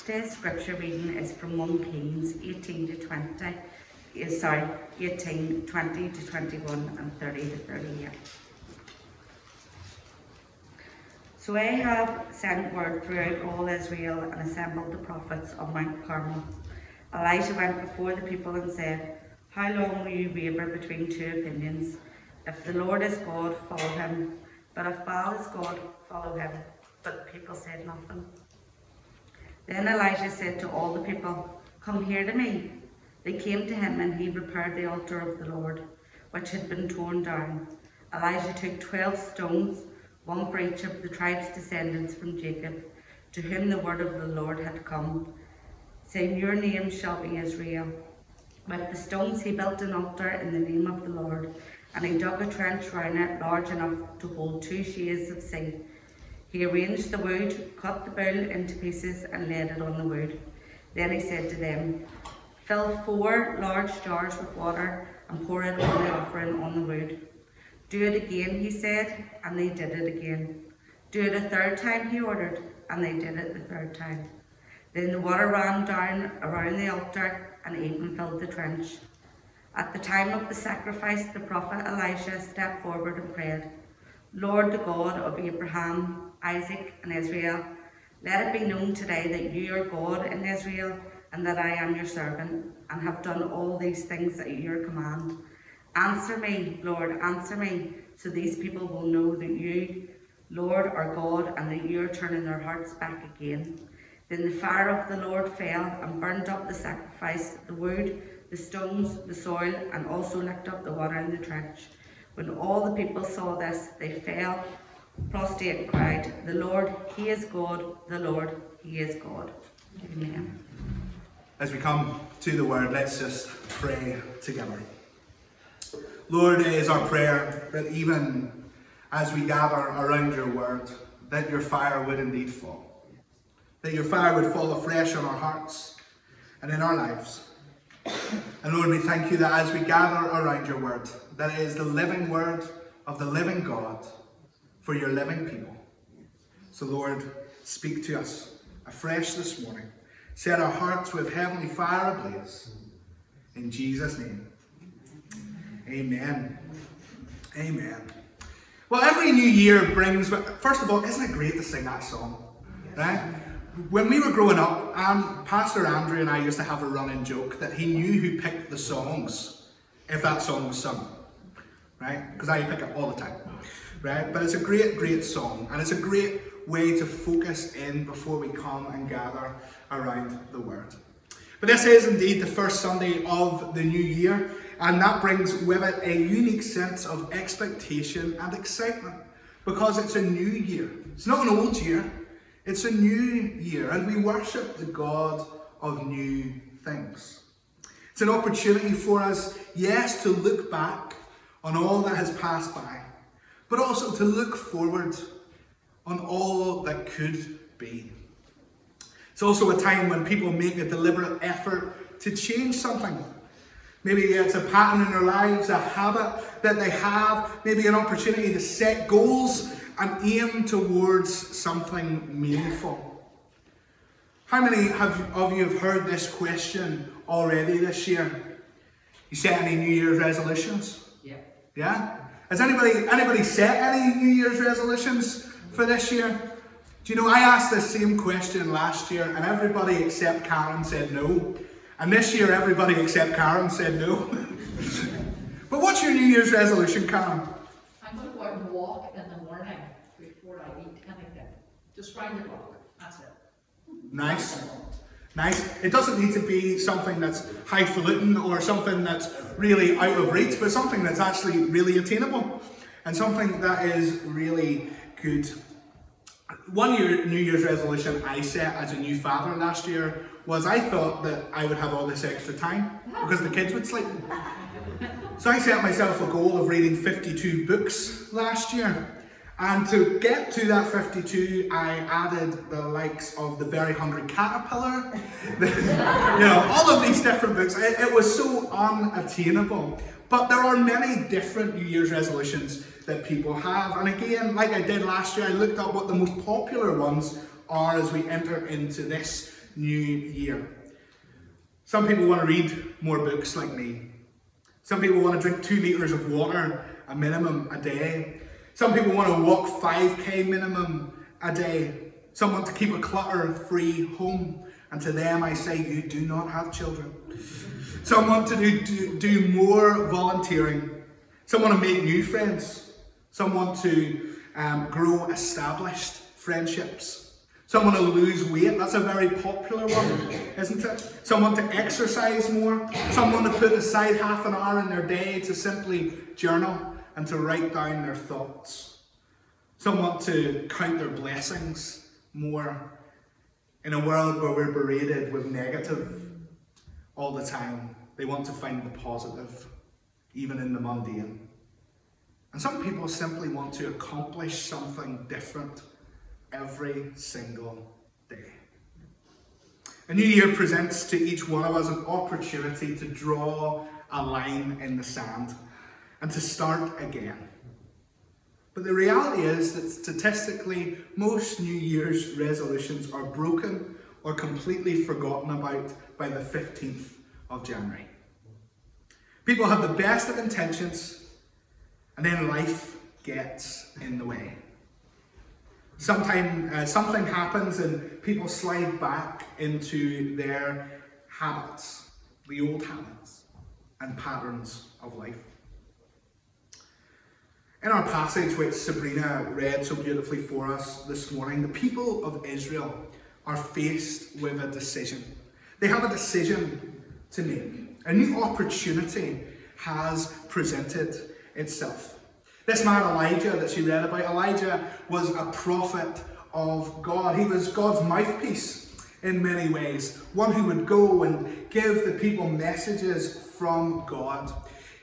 Today's scripture reading is from 1 Kings 18 to 20. eh, Sorry, 18, 20 to 21 and 30 to 38. So Ahab sent word throughout all Israel and assembled the prophets on Mount Carmel. Elijah went before the people and said, How long will you waver between two opinions? If the Lord is God, follow him. But if Baal is God, follow him. But the people said nothing. Then Elijah said to all the people, Come here to me. They came to him, and he repaired the altar of the Lord, which had been torn down. Elijah took twelve stones, one for each of the tribe's descendants from Jacob, to whom the word of the Lord had come, saying, Your name shall be Israel. With the stones he built an altar in the name of the Lord, and he dug a trench round it large enough to hold two shades of seed. He arranged the wood, cut the bull into pieces, and laid it on the wood. Then he said to them, Fill four large jars with water and pour it on the offering on the wood. Do it again, he said, and they did it again. Do it a third time, he ordered, and they did it the third time. Then the water ran down around the altar and even filled the trench. At the time of the sacrifice, the prophet Elijah stepped forward and prayed, Lord, the God of Abraham, Isaac, and Israel, let it be known today that you are God in Israel, and that I am your servant, and have done all these things at your command. Answer me, Lord, answer me, so these people will know that you, Lord, are God, and that you are turning their hearts back again. Then the fire of the Lord fell and burned up the sacrifice, the wood, the stones, the soil, and also licked up the water in the trench. When all the people saw this, they fell prostrate cried, The Lord, He is God, the Lord, He is God. Amen. As we come to the word, let's just pray together. Lord, it is our prayer that even as we gather around your word, that your fire would indeed fall. That your fire would fall afresh on our hearts and in our lives. And Lord, we thank you that as we gather around your word, that it is the living word of the living God for your living people. So, Lord, speak to us afresh this morning. Set our hearts with heavenly fire ablaze. In Jesus' name. Amen. Amen. Well, every new year brings, first of all, isn't it great to sing that song? Right? When we were growing up, um, Pastor Andrew and I used to have a running joke that he knew who picked the songs if that song was sung. Right? Because I pick it all the time. Right? But it's a great, great song. And it's a great way to focus in before we come and gather around the Word. But this is indeed the first Sunday of the new year, and that brings with it a unique sense of expectation and excitement because it's a new year. It's not an old year, it's a new year, and we worship the God of new things. It's an opportunity for us, yes, to look back on all that has passed by, but also to look forward on all that could be. It's also a time when people make a deliberate effort to change something. Maybe it's a pattern in their lives, a habit that they have, maybe an opportunity to set goals and aim towards something meaningful. How many have, of you have heard this question already this year? You set any New Year's resolutions? Yeah. Yeah? Has anybody anybody set any New Year's resolutions for this year? Do you know I asked this same question last year and everybody except Karen said no. And this year everybody except Karen said no. but what's your New Year's resolution, Karen? I'm going to go out and walk in the morning before I eat anything. Just round the block. That's it. Nice. Nice. It doesn't need to be something that's highfalutin or something that's really out of reach, but something that's actually really attainable and something that is really good. One year New Year's resolution I set as a new father last year was I thought that I would have all this extra time because the kids would sleep. So I set myself a goal of reading 52 books last year. And to get to that 52, I added the likes of The Very Hungry Caterpillar, you know, all of these different books. It, it was so unattainable. But there are many different New Year's resolutions that people have. And again, like I did last year, I looked up what the most popular ones are as we enter into this new year. Some people want to read more books like me. Some people want to drink two litres of water a minimum a day. Some people want to walk 5k minimum a day. Some want to keep a clutter free home. And to them, I say, You do not have children. Some want to do, do, do more volunteering. Some want to make new friends. Some want to um, grow established friendships. Some want to lose weight. That's a very popular one, isn't it? Some want to exercise more. Some want to put aside half an hour in their day to simply journal and to write down their thoughts. Some want to count their blessings more in a world where we're berated with negative all the time. They want to find the positive, even in the mundane. And some people simply want to accomplish something different every single day. A new year presents to each one of us an opportunity to draw a line in the sand and to start again. But the reality is that statistically, most New Year's resolutions are broken or completely forgotten about by the 15th of January. People have the best of intentions, and then life gets in the way. Sometime, uh, something happens and people slide back into their habits, the old habits and patterns of life. In our passage, which Sabrina read so beautifully for us this morning, the people of Israel are faced with a decision. They have a decision to make. A new opportunity has presented itself. This man Elijah that she read about, Elijah was a prophet of God. He was God's mouthpiece in many ways, one who would go and give the people messages from God.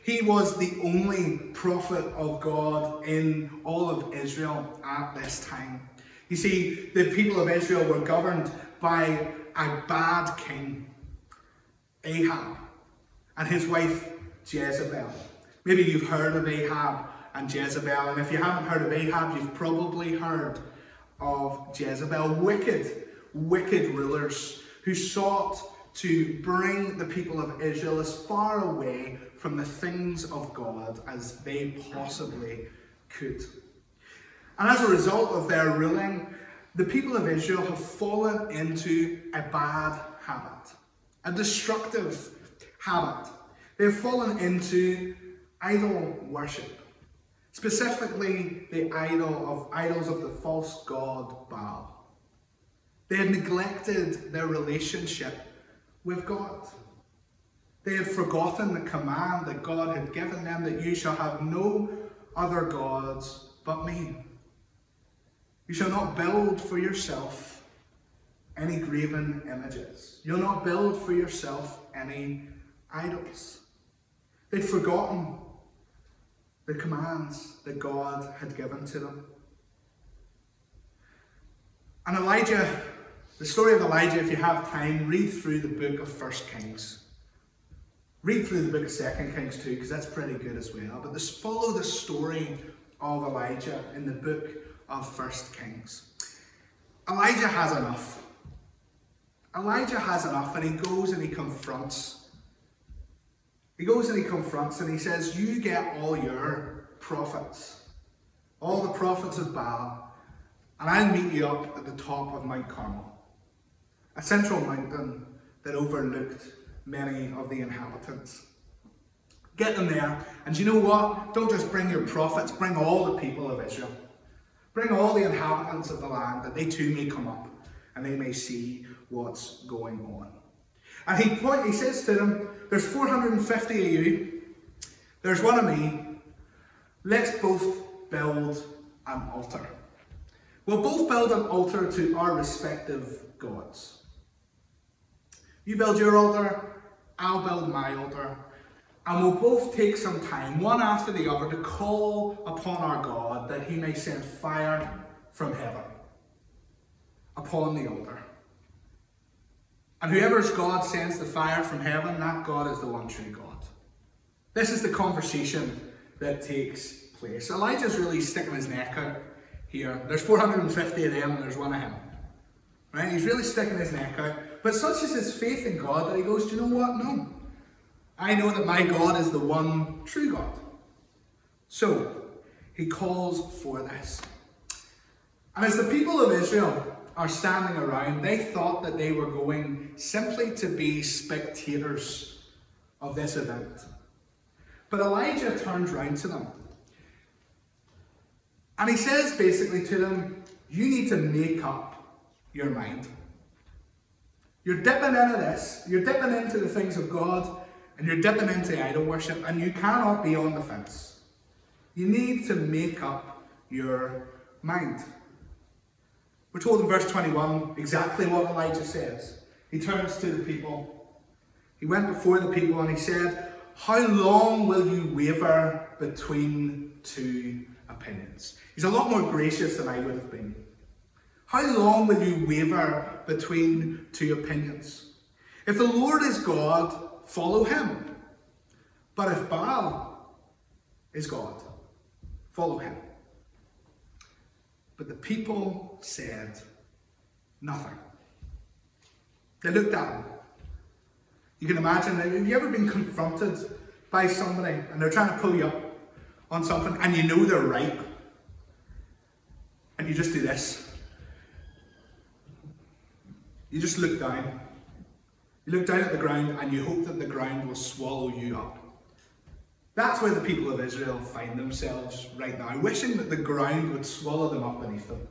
He was the only prophet of God in all of Israel at this time. You see, the people of Israel were governed by a bad king, Ahab, and his wife Jezebel. Maybe you've heard of Ahab and Jezebel. And if you haven't heard of Ahab, you've probably heard of Jezebel. Wicked, wicked rulers who sought to bring the people of Israel as far away from the things of God as they possibly could. And as a result of their ruling, the people of Israel have fallen into a bad habit, a destructive habit. They've fallen into idol worship. Specifically, the idol of idols of the false god Baal. They had neglected their relationship with God. They had forgotten the command that God had given them that you shall have no other gods but me. You shall not build for yourself any graven images. You'll not build for yourself any idols. They'd forgotten the commands that God had given to them. And Elijah, the story of Elijah, if you have time, read through the book of First Kings. Read through the book of Second Kings too, because that's pretty good as well. But this, follow the story of Elijah in the book of First Kings. Elijah has enough. Elijah has enough, and he goes and he confronts he goes and he confronts and he says, You get all your prophets, all the prophets of Baal, and I'll meet you up at the top of Mount Carmel, a central mountain that overlooked many of the inhabitants. Get them there, and you know what? Don't just bring your prophets, bring all the people of Israel. Bring all the inhabitants of the land that they too may come up and they may see what's going on. And he point, he says to them, There's 450 of you, there's one of me. Let's both build an altar. We'll both build an altar to our respective gods. You build your altar, I'll build my altar, and we'll both take some time, one after the other, to call upon our God that he may send fire from heaven upon the altar. And whoever's God sends the fire from heaven, that God is the one true God. This is the conversation that takes place. Elijah's really sticking his neck out here. There's 450 of them and there's one of him. Right? He's really sticking his neck out. But such is his faith in God that he goes, Do you know what? No. I know that my God is the one true God. So, he calls for this. And as the people of Israel are standing around, they thought that they were going simply to be spectators of this event. But Elijah turns round to them. And he says basically to them, You need to make up your mind. You're dipping into this, you're dipping into the things of God, and you're dipping into idol worship, and you cannot be on the fence. You need to make up your mind. We're told in verse 21 exactly what Elijah says. He turns to the people. He went before the people and he said, How long will you waver between two opinions? He's a lot more gracious than I would have been. How long will you waver between two opinions? If the Lord is God, follow him. But if Baal is God, follow him. But the people said nothing. They looked at him. You can imagine, have you ever been confronted by somebody and they're trying to pull you up on something and you know they're right? And you just do this. You just look down. You look down at the ground and you hope that the ground will swallow you up. That's where the people of Israel find themselves right now, wishing that the ground would swallow them up beneath them.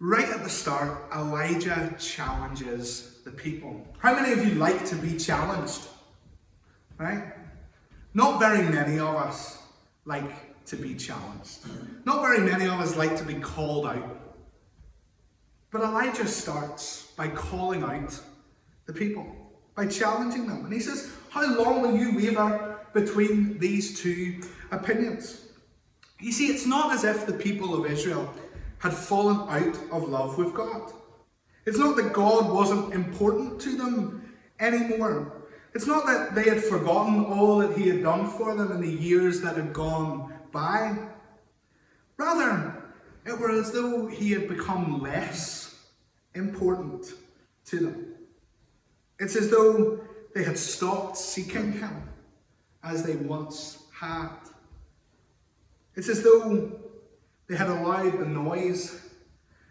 Right at the start, Elijah challenges the people. How many of you like to be challenged? Right? Not very many of us like to be challenged. Not very many of us like to be called out. But Elijah starts by calling out the people, by challenging them. And he says, How long will you waver between these two opinions? You see, it's not as if the people of Israel had fallen out of love with God. It's not that God wasn't important to them anymore. It's not that they had forgotten all that He had done for them in the years that had gone by. Rather, it were as though He had become less important to them. It's as though they had stopped seeking Him as they once had. It's as though they had allowed the noise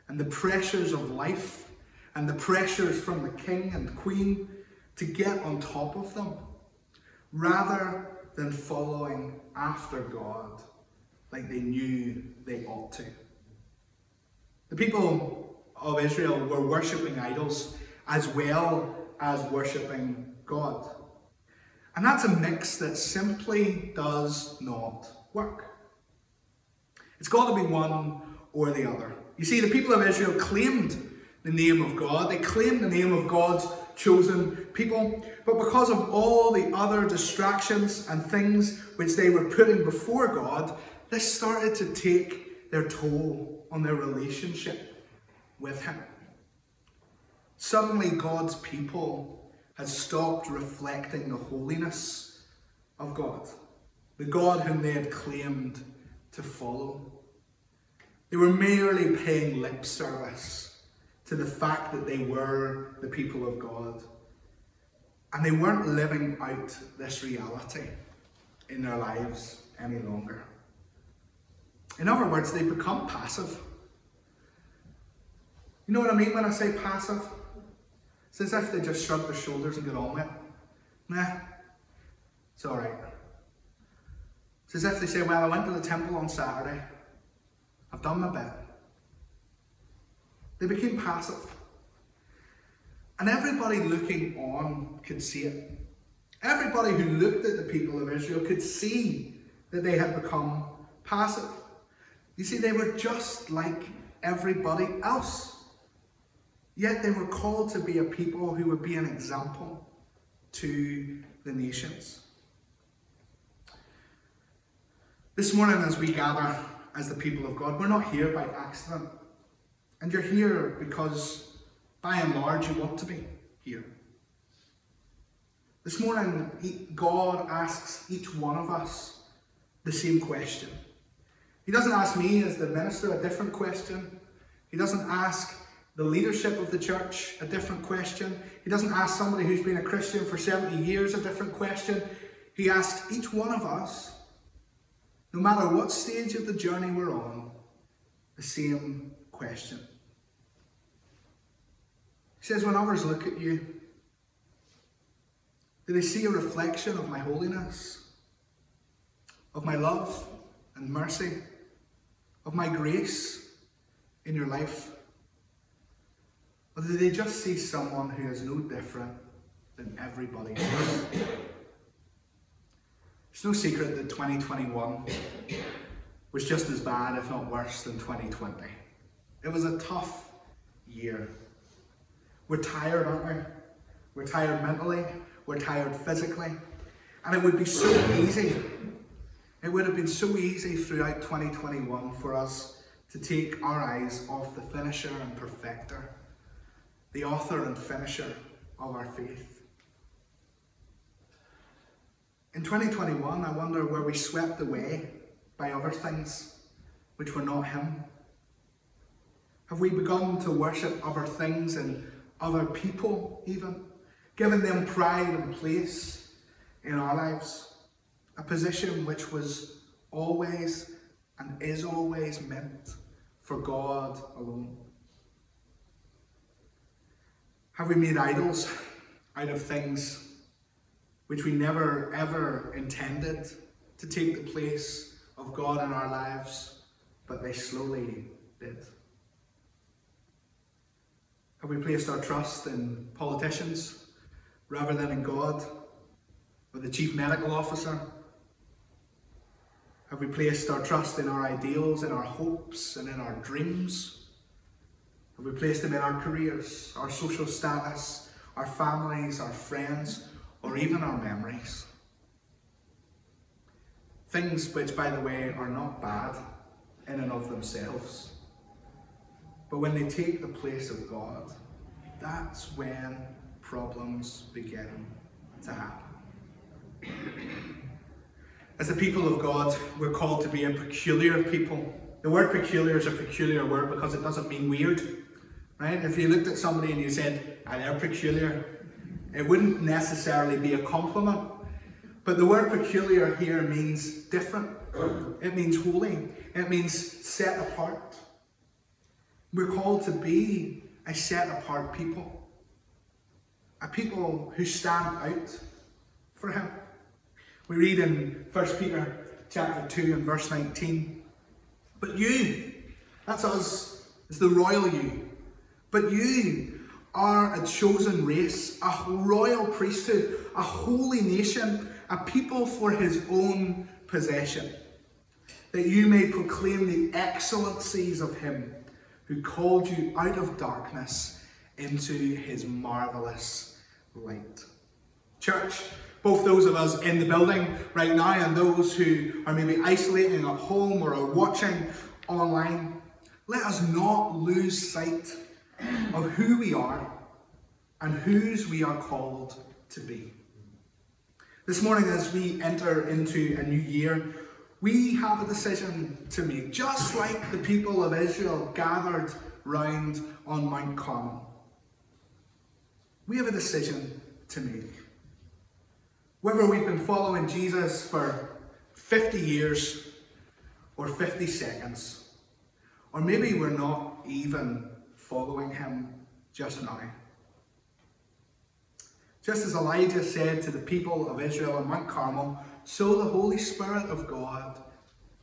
and the pressures of life and the pressures from the king and queen to get on top of them rather than following after God like they knew they ought to. The people of Israel were worshipping idols as well as worshipping God. And that's a mix that simply does not work. It's got to be one or the other. You see, the people of Israel claimed the name of God, they claimed the name of God's chosen people, but because of all the other distractions and things which they were putting before God, this started to take their toll on their relationship with Him. Suddenly, God's people had stopped reflecting the holiness of God, the God whom they had claimed to follow. They were merely paying lip service to the fact that they were the people of God. And they weren't living out this reality in their lives any longer. In other words, they become passive. You know what I mean when I say passive? It's as if they just shrug their shoulders and get on with it. Nah, it's alright. It's as if they say, Well, I went to the temple on Saturday. I've done my bit. They became passive. And everybody looking on could see it. Everybody who looked at the people of Israel could see that they had become passive. You see, they were just like everybody else. Yet they were called to be a people who would be an example to the nations. This morning, as we gather as the people of God, we're not here by accident. And you're here because, by and large, you want to be here. This morning, God asks each one of us the same question. He doesn't ask me, as the minister, a different question. He doesn't ask the leadership of the church a different question. He doesn't ask somebody who's been a Christian for 70 years a different question. He asks each one of us, no matter what stage of the journey we're on, the same question. He says, When others look at you, do they see a reflection of my holiness, of my love and mercy, of my grace in your life? Or do they just see someone who is no different than everybody else? It's no secret that 2021 was just as bad, if not worse, than 2020. It was a tough year. We're tired, aren't we? We're tired mentally, we're tired physically. And it would be so easy, it would have been so easy throughout 2021 for us to take our eyes off the finisher and perfecter, the author and finisher of our faith. In 2021, I wonder were we swept away by other things which were not Him? Have we begun to worship other things and other people, even, giving them pride and place in our lives? A position which was always and is always meant for God alone. Have we made idols out of things which we never ever intended to take the place of God in our lives, but they slowly did? Have we placed our trust in politicians rather than in God or the chief medical officer? Have we placed our trust in our ideals, in our hopes, and in our dreams? Have we placed them in our careers, our social status, our families, our friends, or even our memories? Things which, by the way, are not bad in and of themselves. But when they take the place of God, that's when problems begin to happen. As the people of God, we're called to be a peculiar people. The word peculiar is a peculiar word because it doesn't mean weird. Right? If you looked at somebody and you said, ah, they're peculiar, it wouldn't necessarily be a compliment. But the word peculiar here means different. It means holy. It means set apart. We're called to be a set apart people, a people who stand out for Him. We read in 1 Peter chapter 2 and verse 19, But you, that's us, it's the royal you, but you are a chosen race, a royal priesthood, a holy nation, a people for His own possession, that you may proclaim the excellencies of Him who called you out of darkness into his marvelous light. Church, both those of us in the building right now and those who are maybe isolating at home or are watching online, let us not lose sight of who we are and whose we are called to be. This morning, as we enter into a new year, we have a decision to make, just like the people of Israel gathered round on Mount Carmel. We have a decision to make. Whether we've been following Jesus for 50 years or 50 seconds, or maybe we're not even following him just now. Just as Elijah said to the people of Israel on Mount Carmel, so the Holy Spirit of God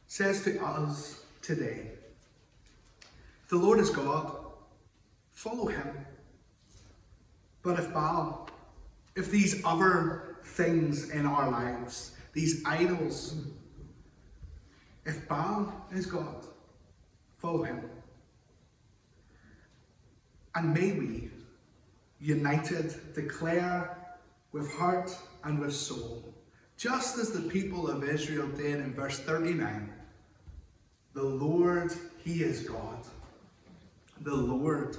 says to us today the Lord is God, follow him. But if Baal, if these other things in our lives, these idols, if Baal is God, follow him. And may we, united, declare with heart and with soul just as the people of Israel did in verse 39 the Lord, He is God. The Lord,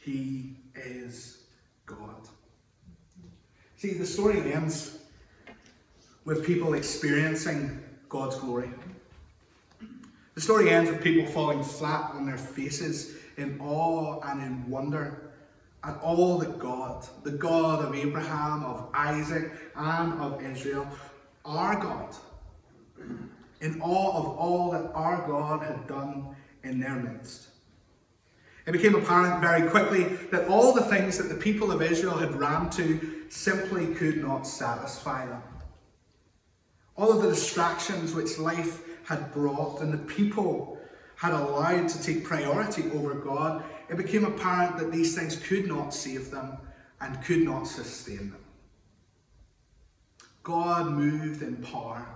He is God. See, the story ends with people experiencing God's glory. The story ends with people falling flat on their faces in awe and in wonder at all that God, the God of Abraham, of Isaac, and of Israel, our God, in awe of all that our God had done in their midst. It became apparent very quickly that all the things that the people of Israel had ran to simply could not satisfy them. All of the distractions which life had brought and the people had allowed to take priority over God, it became apparent that these things could not save them and could not sustain them. God moved in power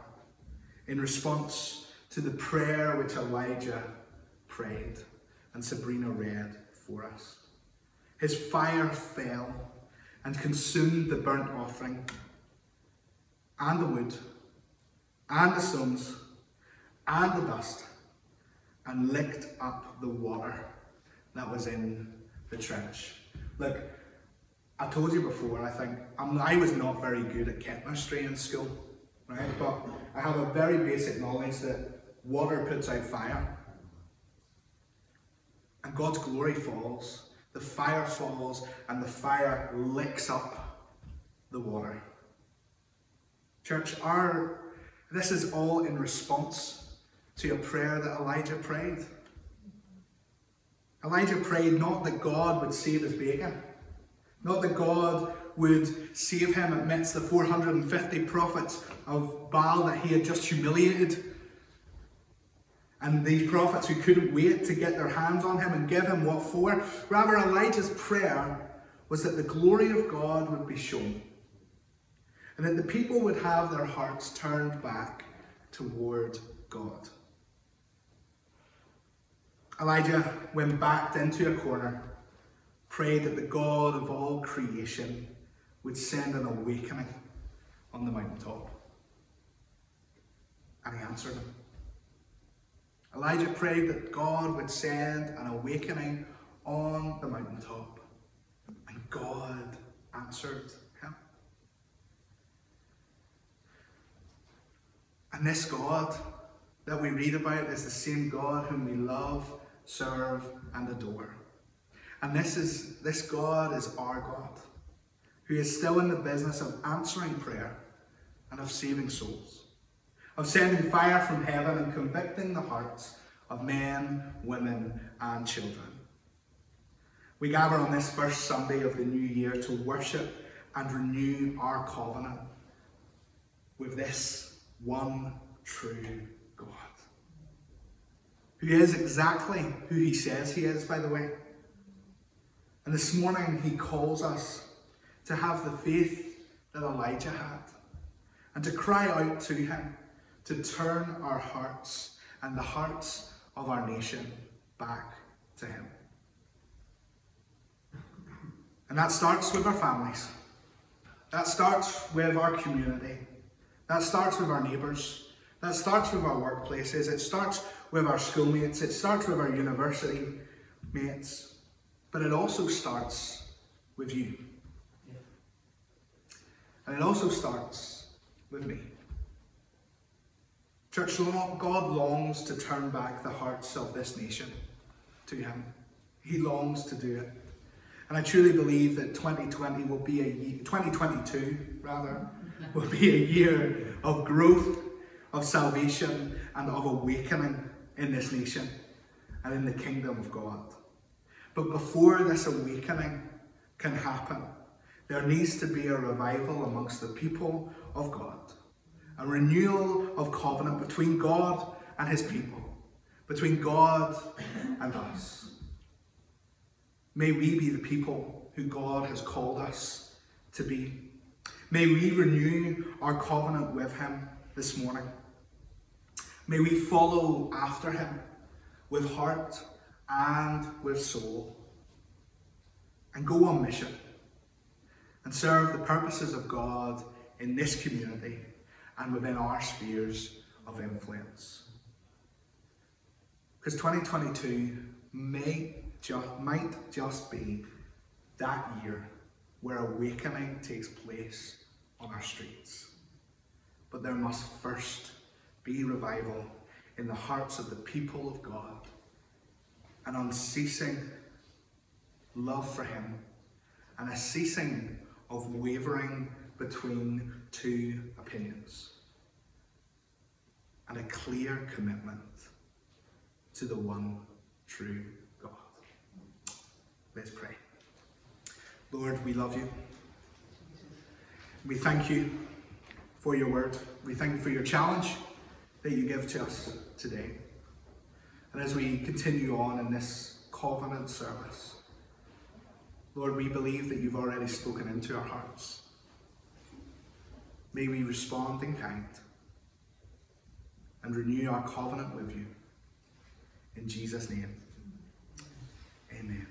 in response to the prayer which Elijah prayed and Sabrina read for us. His fire fell and consumed the burnt offering and the wood and the stones and the dust and licked up the water that was in the trench. Look, I told you before, I think I'm, I was not very good at chemistry in school, right? But I have a very basic knowledge that water puts out fire. And God's glory falls, the fire falls, and the fire licks up the water. Church, our this is all in response to a prayer that Elijah prayed. Elijah prayed not that God would save his bacon, not that God would save him amidst the 450 prophets of Baal that he had just humiliated. And these prophets who couldn't wait to get their hands on him and give him what for. Rather, Elijah's prayer was that the glory of God would be shown and that the people would have their hearts turned back toward God. Elijah, when backed into a corner, prayed that the God of all creation would send an awakening on the mountaintop. And he answered him. Elijah prayed that God would send an awakening on the mountaintop. And God answered him. And this God that we read about is the same God whom we love, serve, and adore. And this is this God is our God, who is still in the business of answering prayer and of saving souls, of sending fire from heaven and convicting the hearts of men, women, and children. We gather on this first Sunday of the new year to worship and renew our covenant with this one true God, who is exactly who he says he is, by the way. And this morning he calls us to have the faith that Elijah had and to cry out to him to turn our hearts and the hearts of our nation back to him. And that starts with our families. That starts with our community. That starts with our neighbours. That starts with our workplaces. It starts with our schoolmates. It starts with our university mates. But it also starts with you. And it also starts with me. Church, God longs to turn back the hearts of this nation to Him. He longs to do it. And I truly believe that 2020 will be a year, 2022 rather, will be a year of growth, of salvation, and of awakening in this nation and in the kingdom of God. But before this awakening can happen, there needs to be a revival amongst the people of God, a renewal of covenant between God and his people, between God and us. May we be the people who God has called us to be. May we renew our covenant with him this morning. May we follow after him with heart and with soul and go on mission and serve the purposes of God in this community and within our spheres of influence. Because 2022 may ju- might just be that year where awakening takes place on our streets. But there must first be revival in the hearts of the people of God an unceasing love for Him and a ceasing of wavering between two opinions and a clear commitment to the one true God. Let's pray. Lord, we love you. We thank you for your word. We thank you for your challenge that you give to us today. And as we continue on in this covenant service, Lord, we believe that you've already spoken into our hearts. May we respond in kind and renew our covenant with you. In Jesus' name, amen.